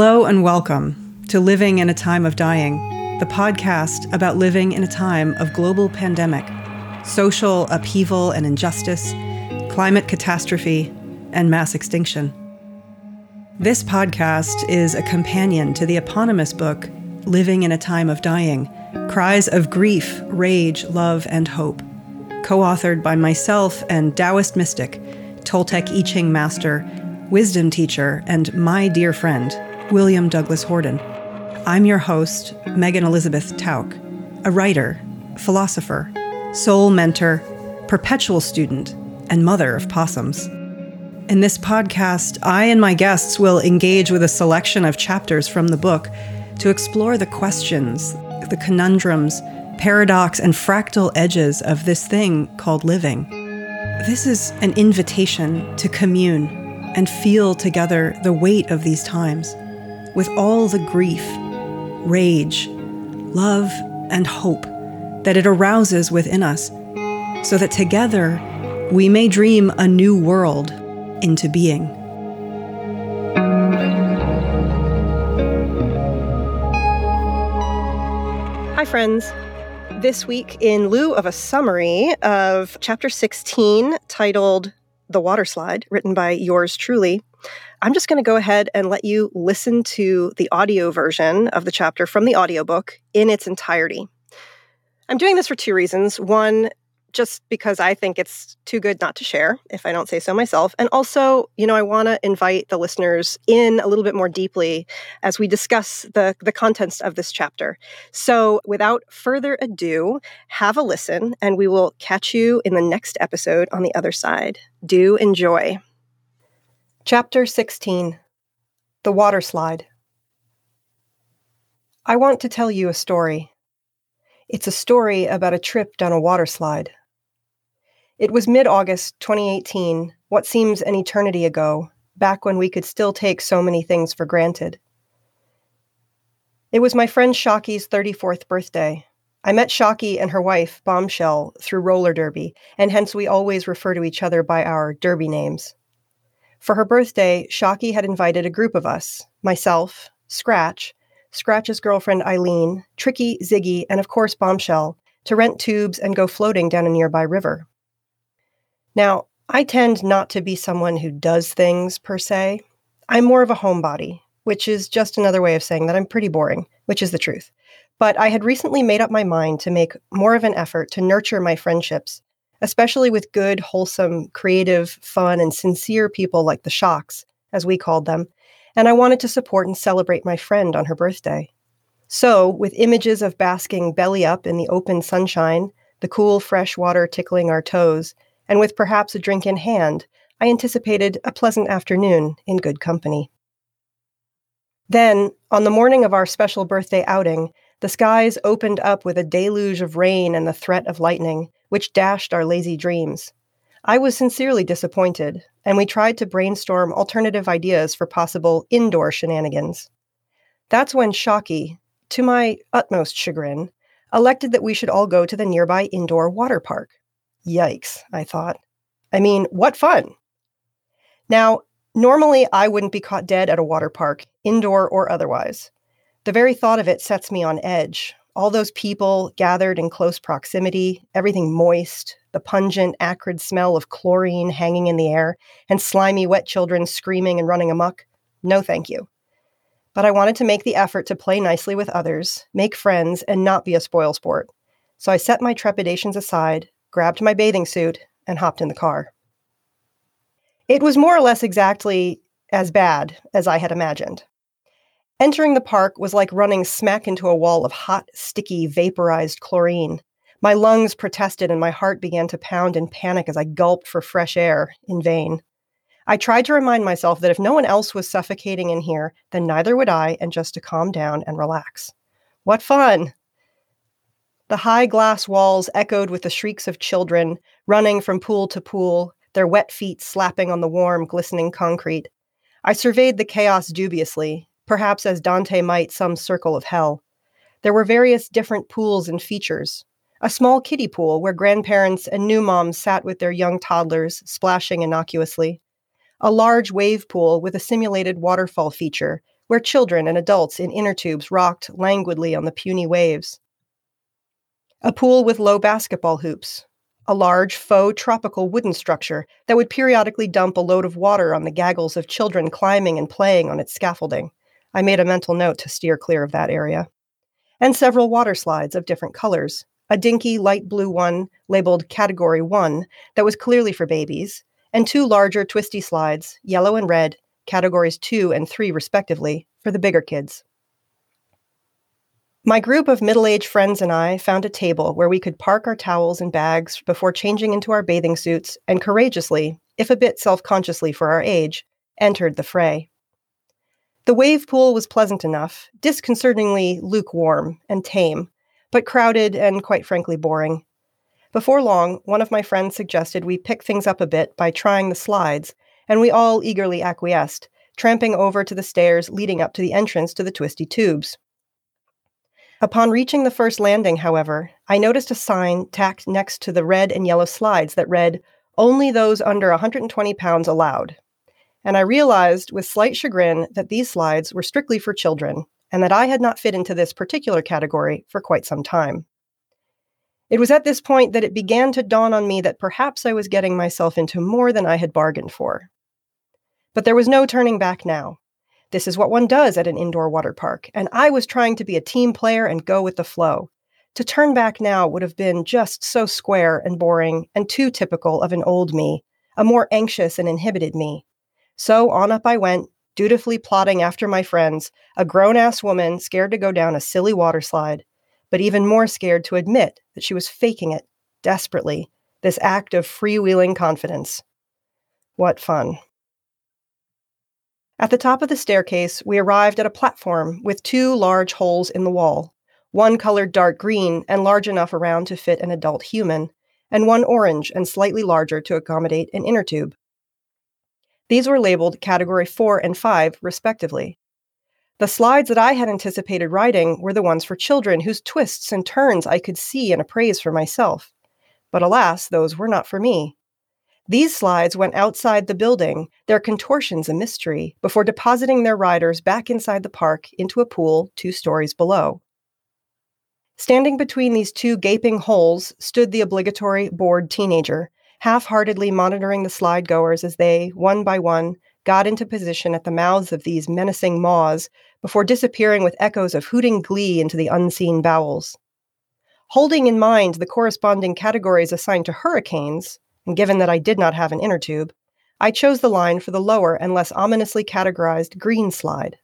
Hello and welcome to Living in a Time of Dying, the podcast about living in a time of global pandemic, social upheaval and injustice, climate catastrophe, and mass extinction. This podcast is a companion to the eponymous book, Living in a Time of Dying Cries of Grief, Rage, Love, and Hope, co authored by myself and Taoist mystic, Toltec I Ching master, wisdom teacher, and my dear friend, William Douglas Horden. I'm your host, Megan Elizabeth Tauk, a writer, philosopher, soul mentor, perpetual student, and mother of possums. In this podcast, I and my guests will engage with a selection of chapters from the book to explore the questions, the conundrums, paradox, and fractal edges of this thing called living. This is an invitation to commune and feel together the weight of these times with all the grief, rage, love, and hope that it arouses within us, so that together we may dream a new world into being. Hi, friends. This week, in lieu of a summary of chapter 16 titled The Water Slide, written by yours truly, I'm just going to go ahead and let you listen to the audio version of the chapter from the audiobook in its entirety. I'm doing this for two reasons. One, just because I think it's too good not to share, if I don't say so myself. And also, you know, I want to invite the listeners in a little bit more deeply as we discuss the, the contents of this chapter. So, without further ado, have a listen, and we will catch you in the next episode on the other side. Do enjoy. Chapter 16 The Water Slide. I want to tell you a story. It's a story about a trip down a water slide. It was mid August 2018, what seems an eternity ago, back when we could still take so many things for granted. It was my friend Shocky's 34th birthday. I met Shocky and her wife, Bombshell, through roller derby, and hence we always refer to each other by our derby names. For her birthday, Shocky had invited a group of us myself, Scratch, Scratch's girlfriend Eileen, Tricky, Ziggy, and of course Bombshell to rent tubes and go floating down a nearby river. Now, I tend not to be someone who does things per se. I'm more of a homebody, which is just another way of saying that I'm pretty boring, which is the truth. But I had recently made up my mind to make more of an effort to nurture my friendships especially with good, wholesome, creative, fun, and sincere people like the Shocks, as we called them, and I wanted to support and celebrate my friend on her birthday. So, with images of basking belly up in the open sunshine, the cool, fresh water tickling our toes, and with perhaps a drink in hand, I anticipated a pleasant afternoon in good company. Then, on the morning of our special birthday outing, the skies opened up with a deluge of rain and the threat of lightning, which dashed our lazy dreams. I was sincerely disappointed, and we tried to brainstorm alternative ideas for possible indoor shenanigans. That's when Shocky, to my utmost chagrin, elected that we should all go to the nearby indoor water park. Yikes, I thought. I mean, what fun! Now, normally I wouldn't be caught dead at a water park, indoor or otherwise. The very thought of it sets me on edge, all those people gathered in close proximity, everything moist, the pungent, acrid smell of chlorine hanging in the air, and slimy, wet children screaming and running amuck. No, thank you. But I wanted to make the effort to play nicely with others, make friends, and not be a spoil sport. So I set my trepidations aside, grabbed my bathing suit, and hopped in the car. It was more or less exactly as bad as I had imagined. Entering the park was like running smack into a wall of hot, sticky, vaporized chlorine. My lungs protested and my heart began to pound in panic as I gulped for fresh air in vain. I tried to remind myself that if no one else was suffocating in here, then neither would I, and just to calm down and relax. What fun! The high glass walls echoed with the shrieks of children running from pool to pool, their wet feet slapping on the warm, glistening concrete. I surveyed the chaos dubiously, perhaps as Dante might some circle of hell. There were various different pools and features. A small kiddie pool where grandparents and new moms sat with their young toddlers, splashing innocuously. A large wave pool with a simulated waterfall feature, where children and adults in inner tubes rocked languidly on the puny waves. A pool with low basketball hoops, a large faux tropical wooden structure that would periodically dump a load of water on the gaggles of children climbing and playing on its scaffolding. I made a mental note to steer clear of that area. And several water slides of different colors. A dinky light blue one labeled Category 1 that was clearly for babies, and two larger twisty slides, yellow and red, categories 2 and 3 respectively, for the bigger kids. My group of middle aged friends and I found a table where we could park our towels and bags before changing into our bathing suits and courageously, if a bit self consciously for our age, entered the fray. The wave pool was pleasant enough, disconcertingly lukewarm and tame, but crowded and quite frankly boring. Before long, one of my friends suggested we pick things up a bit by trying the slides, and we all eagerly acquiesced, tramping over to the stairs leading up to the entrance to the twisty tubes. Upon reaching the first landing, however, I noticed a sign tacked next to the red and yellow slides that read, Only those under 120 pounds allowed. And I realized with slight chagrin that these slides were strictly for children, and that I had not fit into this particular category for quite some time. It was at this point that it began to dawn on me that perhaps I was getting myself into more than I had bargained for. But there was no turning back now. This is what one does at an indoor water park, and I was trying to be a team player and go with the flow. To turn back now would have been just so square and boring and too typical of an old me, a more anxious and inhibited me. So on up I went, dutifully plodding after my friends, a grown ass woman scared to go down a silly water slide, but even more scared to admit that she was faking it, desperately, this act of freewheeling confidence. What fun. At the top of the staircase, we arrived at a platform with two large holes in the wall, one colored dark green and large enough around to fit an adult human, and one orange and slightly larger to accommodate an inner tube. These were labeled Category 4 and 5, respectively. The slides that I had anticipated riding were the ones for children whose twists and turns I could see and appraise for myself. But alas, those were not for me. These slides went outside the building, their contortions a mystery, before depositing their riders back inside the park into a pool two stories below. Standing between these two gaping holes stood the obligatory bored teenager, half heartedly monitoring the slide goers as they, one by one, got into position at the mouths of these menacing maws before disappearing with echoes of hooting glee into the unseen bowels. Holding in mind the corresponding categories assigned to hurricanes, and given that I did not have an inner tube, I chose the line for the lower and less ominously categorized green slide.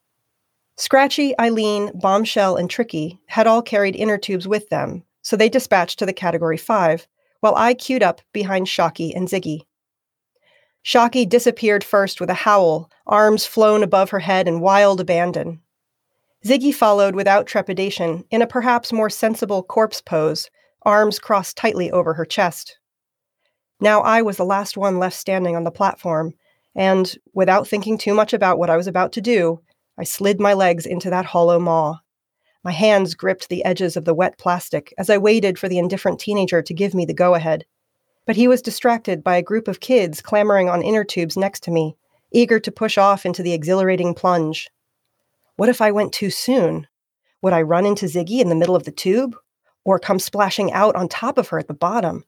Scratchy, Eileen, Bombshell, and Tricky had all carried inner tubes with them, so they dispatched to the category 5, while I queued up behind Shocky and Ziggy. Shocky disappeared first with a howl, arms flown above her head in wild abandon. Ziggy followed without trepidation, in a perhaps more sensible corpse pose, arms crossed tightly over her chest. Now I was the last one left standing on the platform, and, without thinking too much about what I was about to do, I slid my legs into that hollow maw. My hands gripped the edges of the wet plastic as I waited for the indifferent teenager to give me the go ahead. But he was distracted by a group of kids clamoring on inner tubes next to me, eager to push off into the exhilarating plunge. What if I went too soon? Would I run into Ziggy in the middle of the tube? Or come splashing out on top of her at the bottom?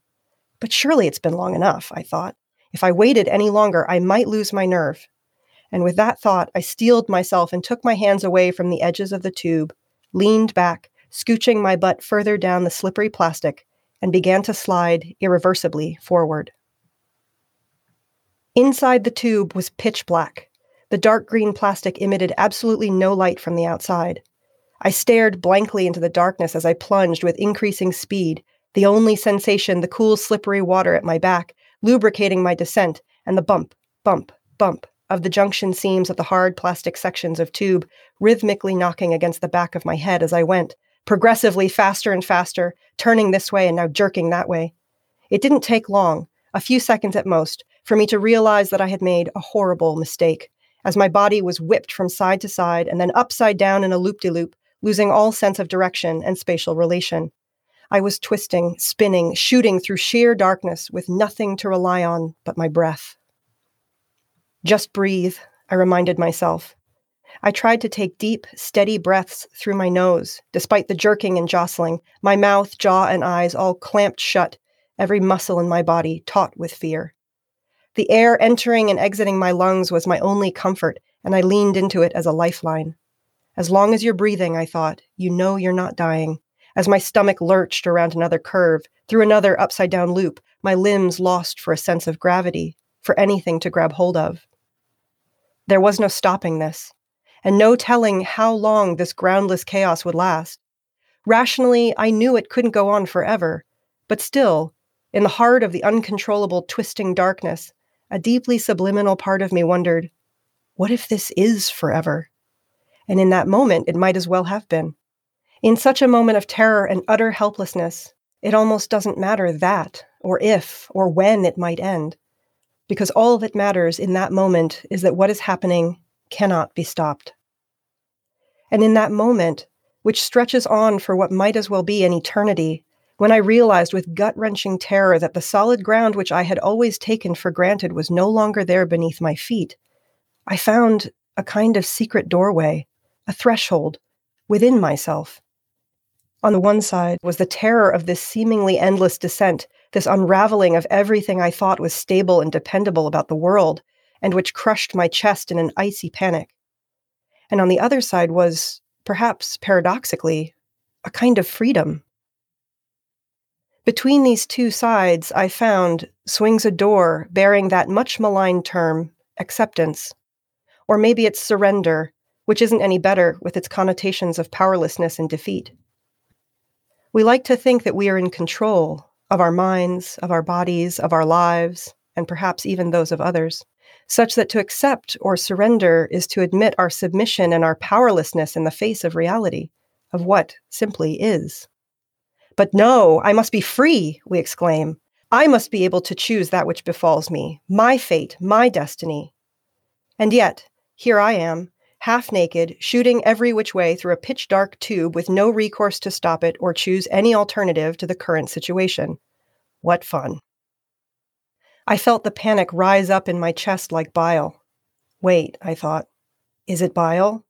But surely it's been long enough, I thought. If I waited any longer, I might lose my nerve. And with that thought, I steeled myself and took my hands away from the edges of the tube, leaned back, scooching my butt further down the slippery plastic, and began to slide irreversibly forward. Inside the tube was pitch black. The dark green plastic emitted absolutely no light from the outside. I stared blankly into the darkness as I plunged with increasing speed, the only sensation the cool, slippery water at my back, lubricating my descent, and the bump, bump, bump of the junction seams of the hard plastic sections of tube rhythmically knocking against the back of my head as I went, progressively faster and faster, turning this way and now jerking that way. It didn't take long, a few seconds at most, for me to realize that I had made a horrible mistake, as my body was whipped from side to side and then upside down in a loop de loop, losing all sense of direction and spatial relation. I was twisting, spinning, shooting through sheer darkness with nothing to rely on but my breath. Just breathe, I reminded myself. I tried to take deep, steady breaths through my nose, despite the jerking and jostling, my mouth, jaw, and eyes all clamped shut, every muscle in my body taut with fear. The air entering and exiting my lungs was my only comfort, and I leaned into it as a lifeline. As long as you're breathing, I thought, you know you're not dying. As my stomach lurched around another curve, through another upside down loop, my limbs lost for a sense of gravity, for anything to grab hold of. There was no stopping this, and no telling how long this groundless chaos would last. Rationally, I knew it couldn't go on forever, but still, in the heart of the uncontrollable twisting darkness, a deeply subliminal part of me wondered, what if this is forever? And in that moment, it might as well have been. In such a moment of terror and utter helplessness, it almost doesn't matter that, or if, or when it might end because all that matters in that moment is that what is happening cannot be stopped. And in that moment, which stretches on for what might as well be an eternity, when I realized with gut wrenching terror that the solid ground which I had always taken for granted was no longer there beneath my feet, I found a kind of secret doorway, a threshold, within myself. On the one side was the terror of this seemingly endless descent this unraveling of everything I thought was stable and dependable about the world, and which crushed my chest in an icy panic. And on the other side was, perhaps paradoxically, a kind of freedom. Between these two sides, I found swings a door bearing that much maligned term, acceptance. Or maybe it's surrender, which isn't any better with its connotations of powerlessness and defeat. We like to think that we are in control, of our minds, of our bodies, of our lives, and perhaps even those of others, such that to accept or surrender is to admit our submission and our powerlessness in the face of reality, of what simply is. But no, I must be free, we exclaim. I must be able to choose that which befalls me, my fate, my destiny. And yet, here I am, half naked, shooting every which way through a pitch dark tube with no recourse to stop it or choose any alternative to the current situation. What fun. I felt the panic rise up in my chest like bile. Wait, I thought. Is it bile?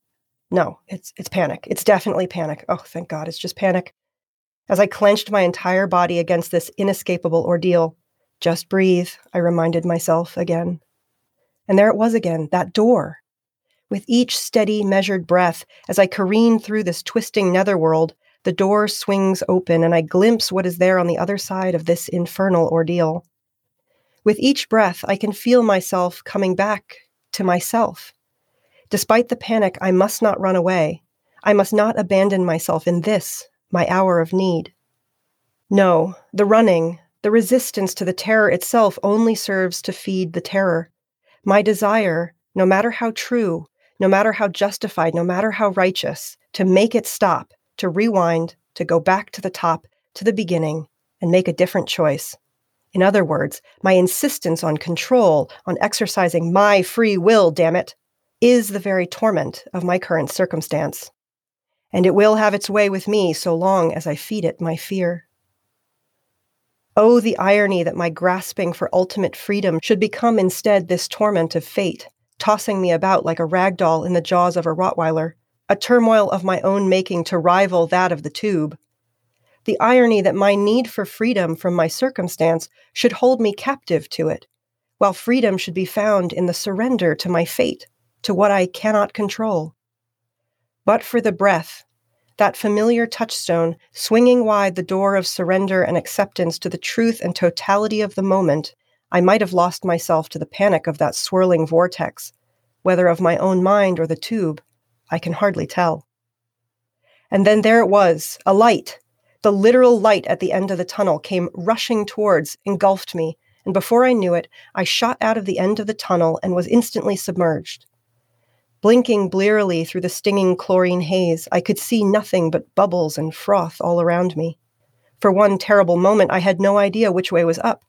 No, it's it's panic. It's definitely panic. Oh, thank God, it's just panic. As I clenched my entire body against this inescapable ordeal, just breathe, I reminded myself again. And there it was again, that door. With each steady, measured breath, as I careen through this twisting netherworld, the door swings open and I glimpse what is there on the other side of this infernal ordeal. With each breath, I can feel myself coming back to myself. Despite the panic, I must not run away. I must not abandon myself in this, my hour of need. No, the running, the resistance to the terror itself only serves to feed the terror. My desire, no matter how true, no matter how justified, no matter how righteous, to make it stop, to rewind, to go back to the top, to the beginning, and make a different choice. In other words, my insistence on control, on exercising my free will, damn it, is the very torment of my current circumstance. And it will have its way with me so long as I feed it my fear. Oh, the irony that my grasping for ultimate freedom should become instead this torment of fate, tossing me about like a rag doll in the jaws of a Rottweiler, a turmoil of my own making to rival that of the tube. The irony that my need for freedom from my circumstance should hold me captive to it, while freedom should be found in the surrender to my fate, to what I cannot control. But for the breath, that familiar touchstone swinging wide the door of surrender and acceptance to the truth and totality of the moment, I might have lost myself to the panic of that swirling vortex, whether of my own mind or the tube, I can hardly tell. And then there it was, a light. The literal light at the end of the tunnel came rushing towards, engulfed me, and before I knew it, I shot out of the end of the tunnel and was instantly submerged. Blinking blearily through the stinging chlorine haze, I could see nothing but bubbles and froth all around me. For one terrible moment, I had no idea which way was up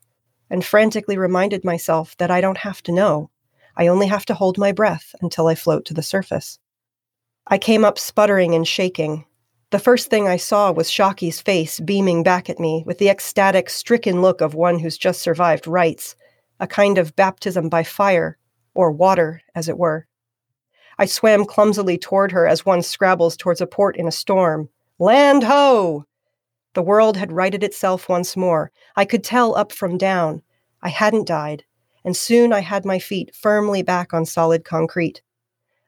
and frantically reminded myself that I don't have to know. I only have to hold my breath until I float to the surface. I came up sputtering and shaking. The first thing I saw was Shocky's face beaming back at me with the ecstatic, stricken look of one who's just survived rites, a kind of baptism by fire, or water, as it were. I swam clumsily toward her as one scrabbles towards a port in a storm. Land ho! The world had righted itself once more. I could tell up from down. I hadn't died, and soon I had my feet firmly back on solid concrete.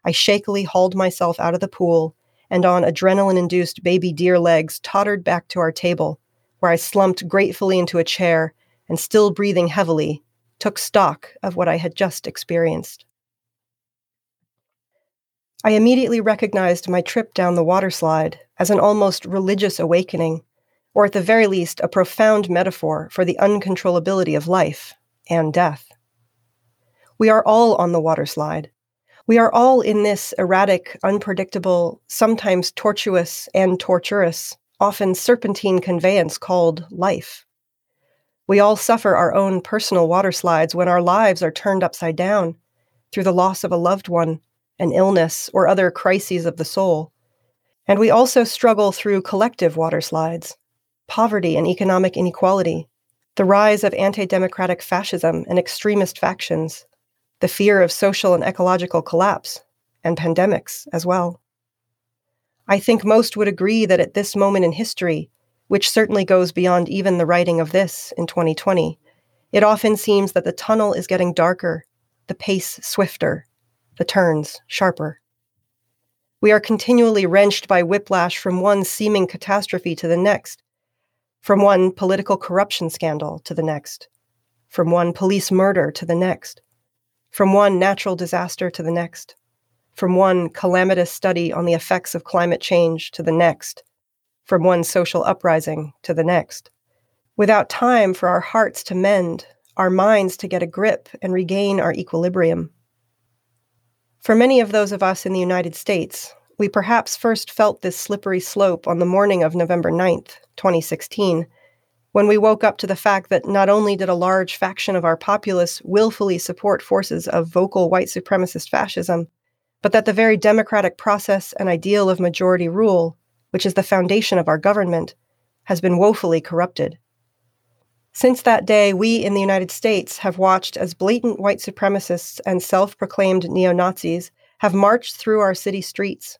I shakily hauled myself out of the pool and on adrenaline induced baby deer legs tottered back to our table, where I slumped gratefully into a chair and, still breathing heavily, took stock of what I had just experienced. I immediately recognized my trip down the water slide as an almost religious awakening, or at the very least, a profound metaphor for the uncontrollability of life and death. We are all on the water slide, we are all in this erratic, unpredictable, sometimes tortuous and torturous, often serpentine conveyance called life. We all suffer our own personal water slides when our lives are turned upside down through the loss of a loved one, an illness, or other crises of the soul. And we also struggle through collective water slides, poverty and economic inequality, the rise of anti democratic fascism and extremist factions, the fear of social and ecological collapse, and pandemics as well. I think most would agree that at this moment in history, which certainly goes beyond even the writing of this in 2020, it often seems that the tunnel is getting darker, the pace swifter, the turns sharper. We are continually wrenched by whiplash from one seeming catastrophe to the next, from one political corruption scandal to the next, from one police murder to the next, from one natural disaster to the next, from one calamitous study on the effects of climate change to the next, from one social uprising to the next, without time for our hearts to mend, our minds to get a grip and regain our equilibrium. For many of those of us in the United States, we perhaps first felt this slippery slope on the morning of November 9th, 2016 when we woke up to the fact that not only did a large faction of our populace willfully support forces of vocal white supremacist fascism, but that the very democratic process and ideal of majority rule, which is the foundation of our government, has been woefully corrupted. Since that day, we in the United States have watched as blatant white supremacists and self proclaimed neo Nazis have marched through our city streets,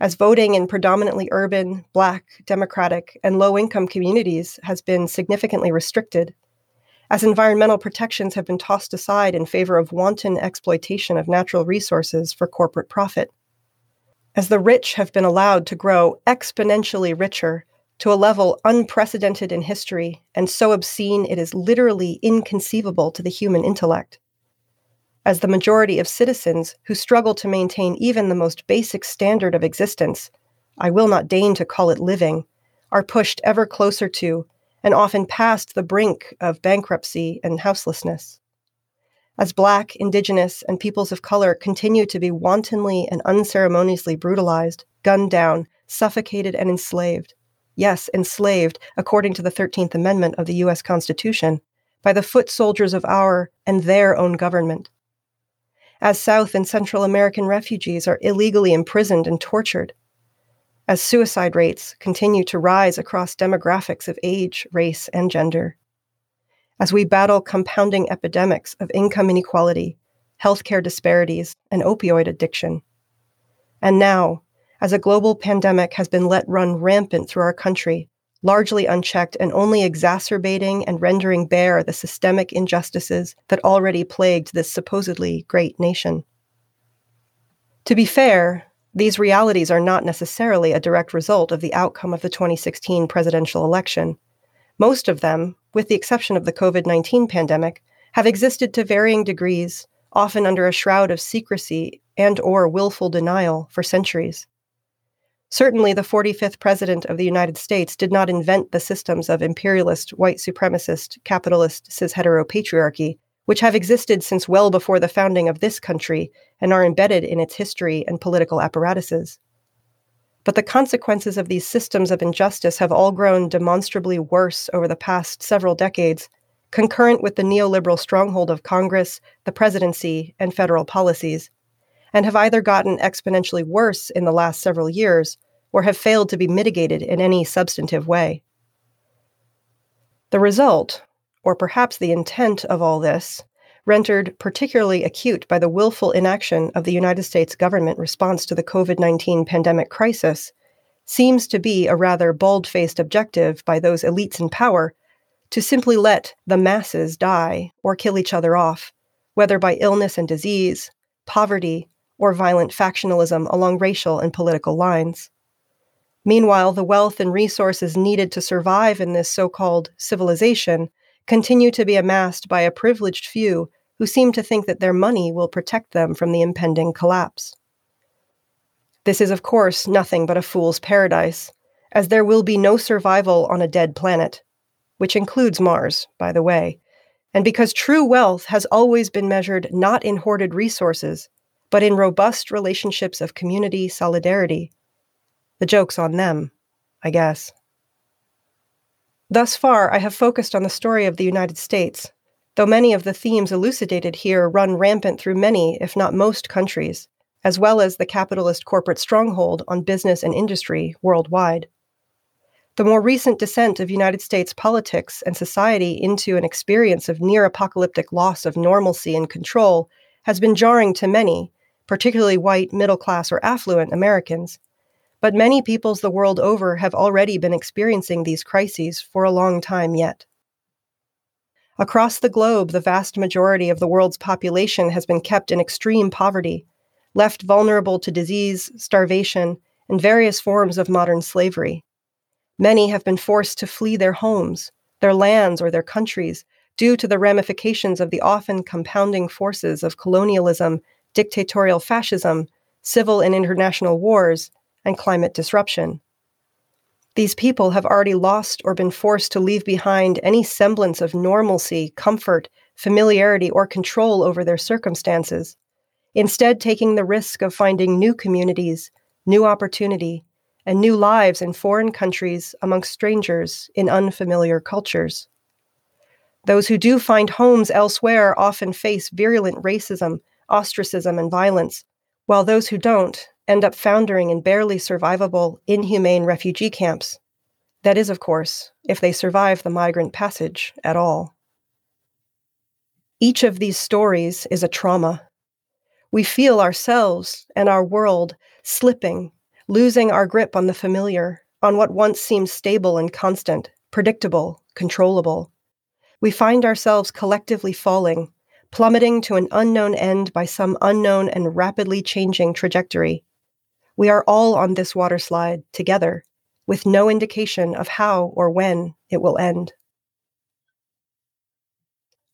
as voting in predominantly urban, black, democratic, and low income communities has been significantly restricted, as environmental protections have been tossed aside in favor of wanton exploitation of natural resources for corporate profit, as the rich have been allowed to grow exponentially richer to a level unprecedented in history and so obscene it is literally inconceivable to the human intellect as the majority of citizens who struggle to maintain even the most basic standard of existence, I will not deign to call it living, are pushed ever closer to and often past the brink of bankruptcy and houselessness. As Black, Indigenous, and peoples of color continue to be wantonly and unceremoniously brutalized, gunned down, suffocated, and enslaved, yes, enslaved, according to the 13th Amendment of the U.S. Constitution, by the foot soldiers of our and their own government as South and Central American refugees are illegally imprisoned and tortured, as suicide rates continue to rise across demographics of age, race, and gender, as we battle compounding epidemics of income inequality, healthcare disparities, and opioid addiction. And now, as a global pandemic has been let run rampant through our country, largely unchecked and only exacerbating and rendering bare the systemic injustices that already plagued this supposedly great nation. To be fair, these realities are not necessarily a direct result of the outcome of the 2016 presidential election. Most of them, with the exception of the COVID 19 pandemic, have existed to varying degrees, often under a shroud of secrecy and or willful denial for centuries. Certainly, the 45th President of the United States did not invent the systems of imperialist, white supremacist, capitalist, cis heteropatriarchy, which have existed since well before the founding of this country and are embedded in its history and political apparatuses. But the consequences of these systems of injustice have all grown demonstrably worse over the past several decades, concurrent with the neoliberal stronghold of Congress, the presidency, and federal policies and have either gotten exponentially worse in the last several years or have failed to be mitigated in any substantive way. The result, or perhaps the intent of all this, rendered particularly acute by the willful inaction of the United States government response to the COVID 19 pandemic crisis, seems to be a rather bald faced objective by those elites in power to simply let the masses die or kill each other off, whether by illness and disease, poverty, or violent factionalism along racial and political lines. Meanwhile, the wealth and resources needed to survive in this so called civilization continue to be amassed by a privileged few who seem to think that their money will protect them from the impending collapse. This is, of course, nothing but a fool's paradise, as there will be no survival on a dead planet, which includes Mars, by the way, and because true wealth has always been measured not in hoarded resources, but in robust relationships of community solidarity. The joke's on them, I guess. Thus far, I have focused on the story of the United States, though many of the themes elucidated here run rampant through many, if not most, countries, as well as the capitalist corporate stronghold on business and industry worldwide. The more recent descent of United States politics and society into an experience of near apocalyptic loss of normalcy and control has been jarring to many, particularly white, middle class, or affluent Americans. But many peoples the world over have already been experiencing these crises for a long time yet. Across the globe, the vast majority of the world's population has been kept in extreme poverty, left vulnerable to disease, starvation, and various forms of modern slavery. Many have been forced to flee their homes, their lands, or their countries due to the ramifications of the often compounding forces of colonialism, dictatorial fascism, civil and international wars, and climate disruption. These people have already lost or been forced to leave behind any semblance of normalcy, comfort, familiarity, or control over their circumstances, instead, taking the risk of finding new communities, new opportunity, and new lives in foreign countries amongst strangers in unfamiliar cultures. Those who do find homes elsewhere often face virulent racism, ostracism, and violence, while those who don't end up foundering in barely survivable, inhumane refugee camps. That is, of course, if they survive the migrant passage at all. Each of these stories is a trauma. We feel ourselves and our world slipping losing our grip on the familiar, on what once seemed stable and constant, predictable, controllable. We find ourselves collectively falling, plummeting to an unknown end by some unknown and rapidly changing trajectory. We are all on this waterslide together, with no indication of how or when it will end.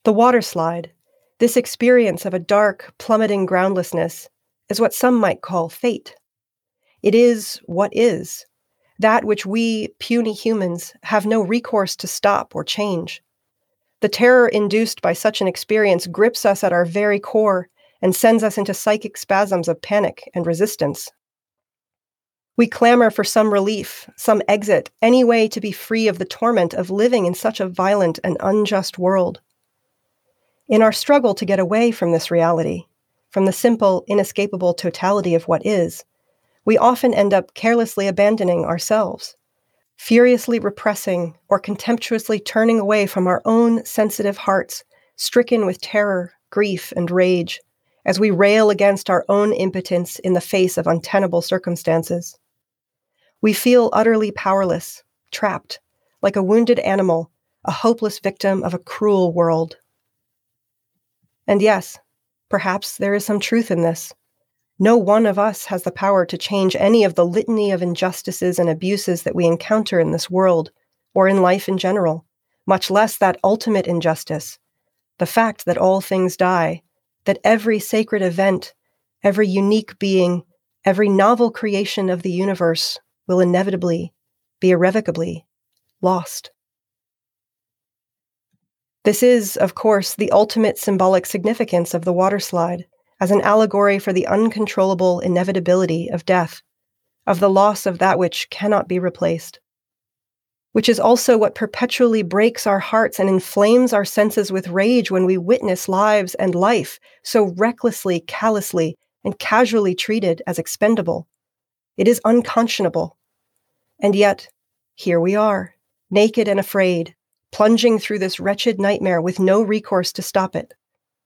The waterslide, this experience of a dark, plummeting groundlessness, is what some might call fate. It is what is, that which we, puny humans, have no recourse to stop or change. The terror induced by such an experience grips us at our very core and sends us into psychic spasms of panic and resistance. We clamor for some relief, some exit, any way to be free of the torment of living in such a violent and unjust world. In our struggle to get away from this reality, from the simple, inescapable totality of what is, we often end up carelessly abandoning ourselves, furiously repressing or contemptuously turning away from our own sensitive hearts, stricken with terror, grief, and rage, as we rail against our own impotence in the face of untenable circumstances. We feel utterly powerless, trapped, like a wounded animal, a hopeless victim of a cruel world. And yes, perhaps there is some truth in this. No one of us has the power to change any of the litany of injustices and abuses that we encounter in this world or in life in general, much less that ultimate injustice the fact that all things die, that every sacred event, every unique being, every novel creation of the universe will inevitably be irrevocably lost. This is, of course, the ultimate symbolic significance of the waterslide as an allegory for the uncontrollable inevitability of death, of the loss of that which cannot be replaced. Which is also what perpetually breaks our hearts and inflames our senses with rage when we witness lives and life so recklessly, callously, and casually treated as expendable. It is unconscionable. And yet, here we are, naked and afraid, plunging through this wretched nightmare with no recourse to stop it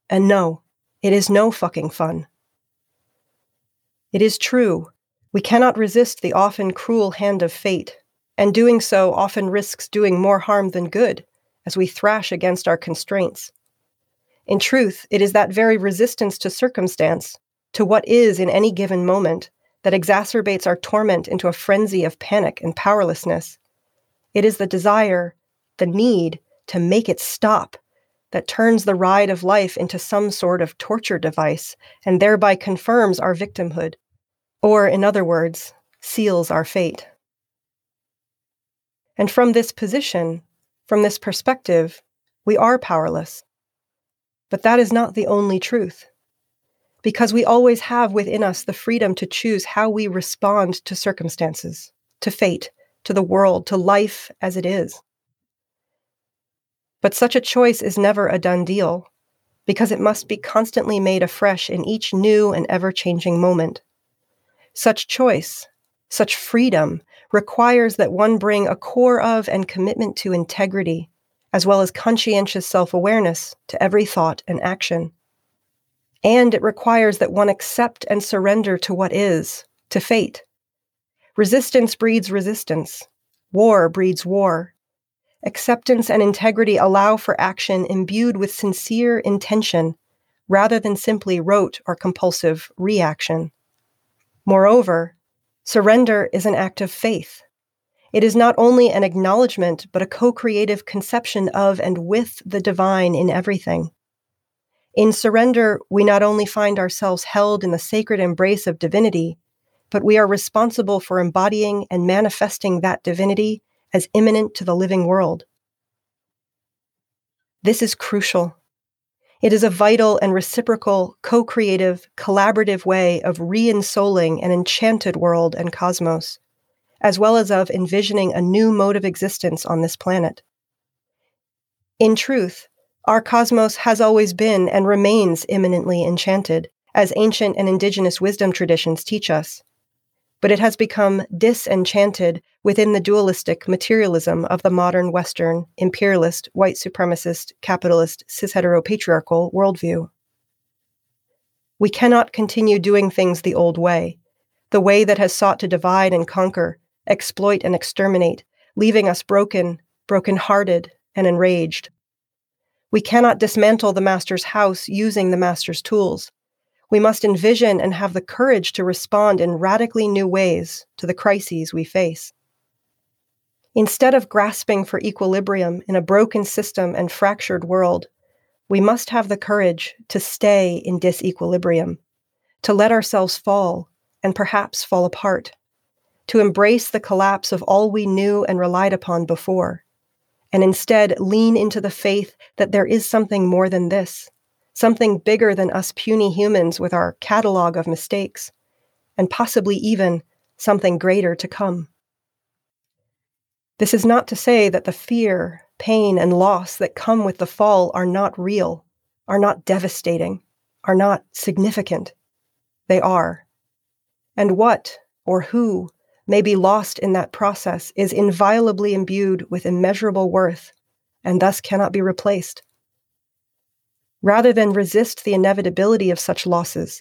And no, it is no fucking fun. It is true, we cannot resist the often cruel hand of fate, and doing so often risks doing more harm than good as we thrash against our constraints. In truth, it is that very resistance to circumstance, to what is in any given moment, that exacerbates our torment into a frenzy of panic and powerlessness. It is the desire, the need to make it stop that turns the ride of life into some sort of torture device and thereby confirms our victimhood, or, in other words, seals our fate. And from this position, from this perspective, we are powerless. But that is not the only truth. Because we always have within us the freedom to choose how we respond to circumstances, to fate, to the world, to life as it is. But such a choice is never a done deal, because it must be constantly made afresh in each new and ever changing moment. Such choice, such freedom, requires that one bring a core of and commitment to integrity, as well as conscientious self awareness to every thought and action. And it requires that one accept and surrender to what is, to fate. Resistance breeds resistance. War breeds war. Acceptance and integrity allow for action imbued with sincere intention rather than simply rote or compulsive reaction. Moreover, surrender is an act of faith. It is not only an acknowledgement, but a co creative conception of and with the divine in everything. In surrender, we not only find ourselves held in the sacred embrace of divinity, but we are responsible for embodying and manifesting that divinity as immanent to the living world. This is crucial. It is a vital and reciprocal, co creative, collaborative way of re ensouling an enchanted world and cosmos, as well as of envisioning a new mode of existence on this planet. In truth, our cosmos has always been and remains immanently enchanted, as ancient and indigenous wisdom traditions teach us but it has become disenchanted within the dualistic materialism of the modern Western, imperialist, white supremacist, capitalist, cis heteropatriarchal worldview. We cannot continue doing things the old way, the way that has sought to divide and conquer, exploit and exterminate, leaving us broken, broken-hearted, and enraged. We cannot dismantle the Master's house using the Master's tools. We must envision and have the courage to respond in radically new ways to the crises we face. Instead of grasping for equilibrium in a broken system and fractured world, we must have the courage to stay in disequilibrium, to let ourselves fall and perhaps fall apart, to embrace the collapse of all we knew and relied upon before, and instead lean into the faith that there is something more than this something bigger than us puny humans with our catalog of mistakes, and possibly even something greater to come. This is not to say that the fear, pain, and loss that come with the fall are not real, are not devastating, are not significant. They are. And what or who may be lost in that process is inviolably imbued with immeasurable worth and thus cannot be replaced rather than resist the inevitability of such losses,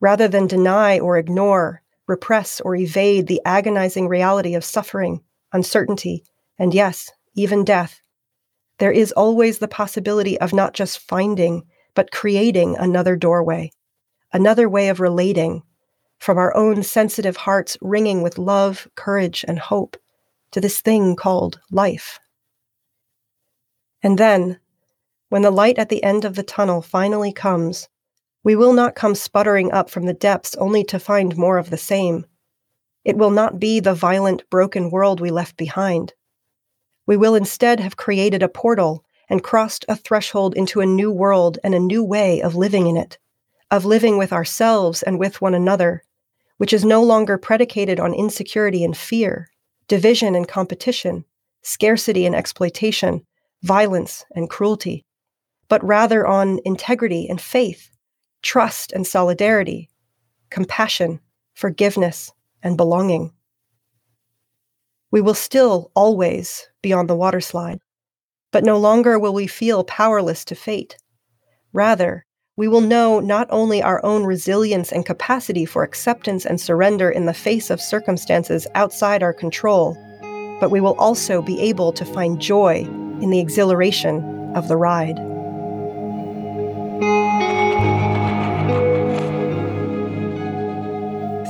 rather than deny or ignore, repress or evade the agonizing reality of suffering, uncertainty, and yes, even death, there is always the possibility of not just finding, but creating another doorway, another way of relating, from our own sensitive hearts ringing with love, courage, and hope, to this thing called life. And then, when the light at the end of the tunnel finally comes, we will not come sputtering up from the depths only to find more of the same. It will not be the violent, broken world we left behind. We will instead have created a portal and crossed a threshold into a new world and a new way of living in it, of living with ourselves and with one another, which is no longer predicated on insecurity and fear, division and competition, scarcity and exploitation, violence and cruelty but rather on integrity and faith, trust and solidarity, compassion, forgiveness, and belonging. We will still always be on the waterslide, but no longer will we feel powerless to fate. Rather, we will know not only our own resilience and capacity for acceptance and surrender in the face of circumstances outside our control, but we will also be able to find joy in the exhilaration of the ride.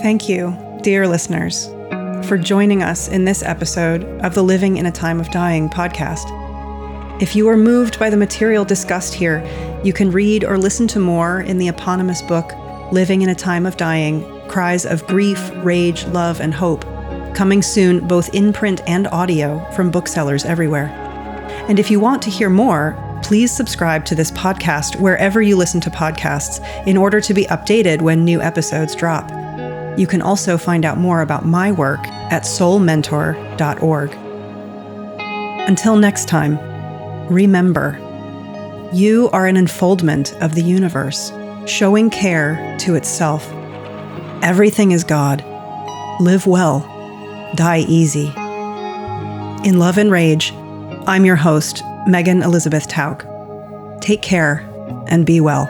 Thank you, dear listeners, for joining us in this episode of the Living in a Time of Dying podcast. If you are moved by the material discussed here, you can read or listen to more in the eponymous book, Living in a Time of Dying Cries of Grief, Rage, Love, and Hope, coming soon both in print and audio from booksellers everywhere. And if you want to hear more, please subscribe to this podcast wherever you listen to podcasts in order to be updated when new episodes drop. You can also find out more about my work at soulmentor.org. Until next time, remember you are an unfoldment of the universe, showing care to itself. Everything is God. Live well, die easy. In Love and Rage, I'm your host, Megan Elizabeth Tauk. Take care and be well.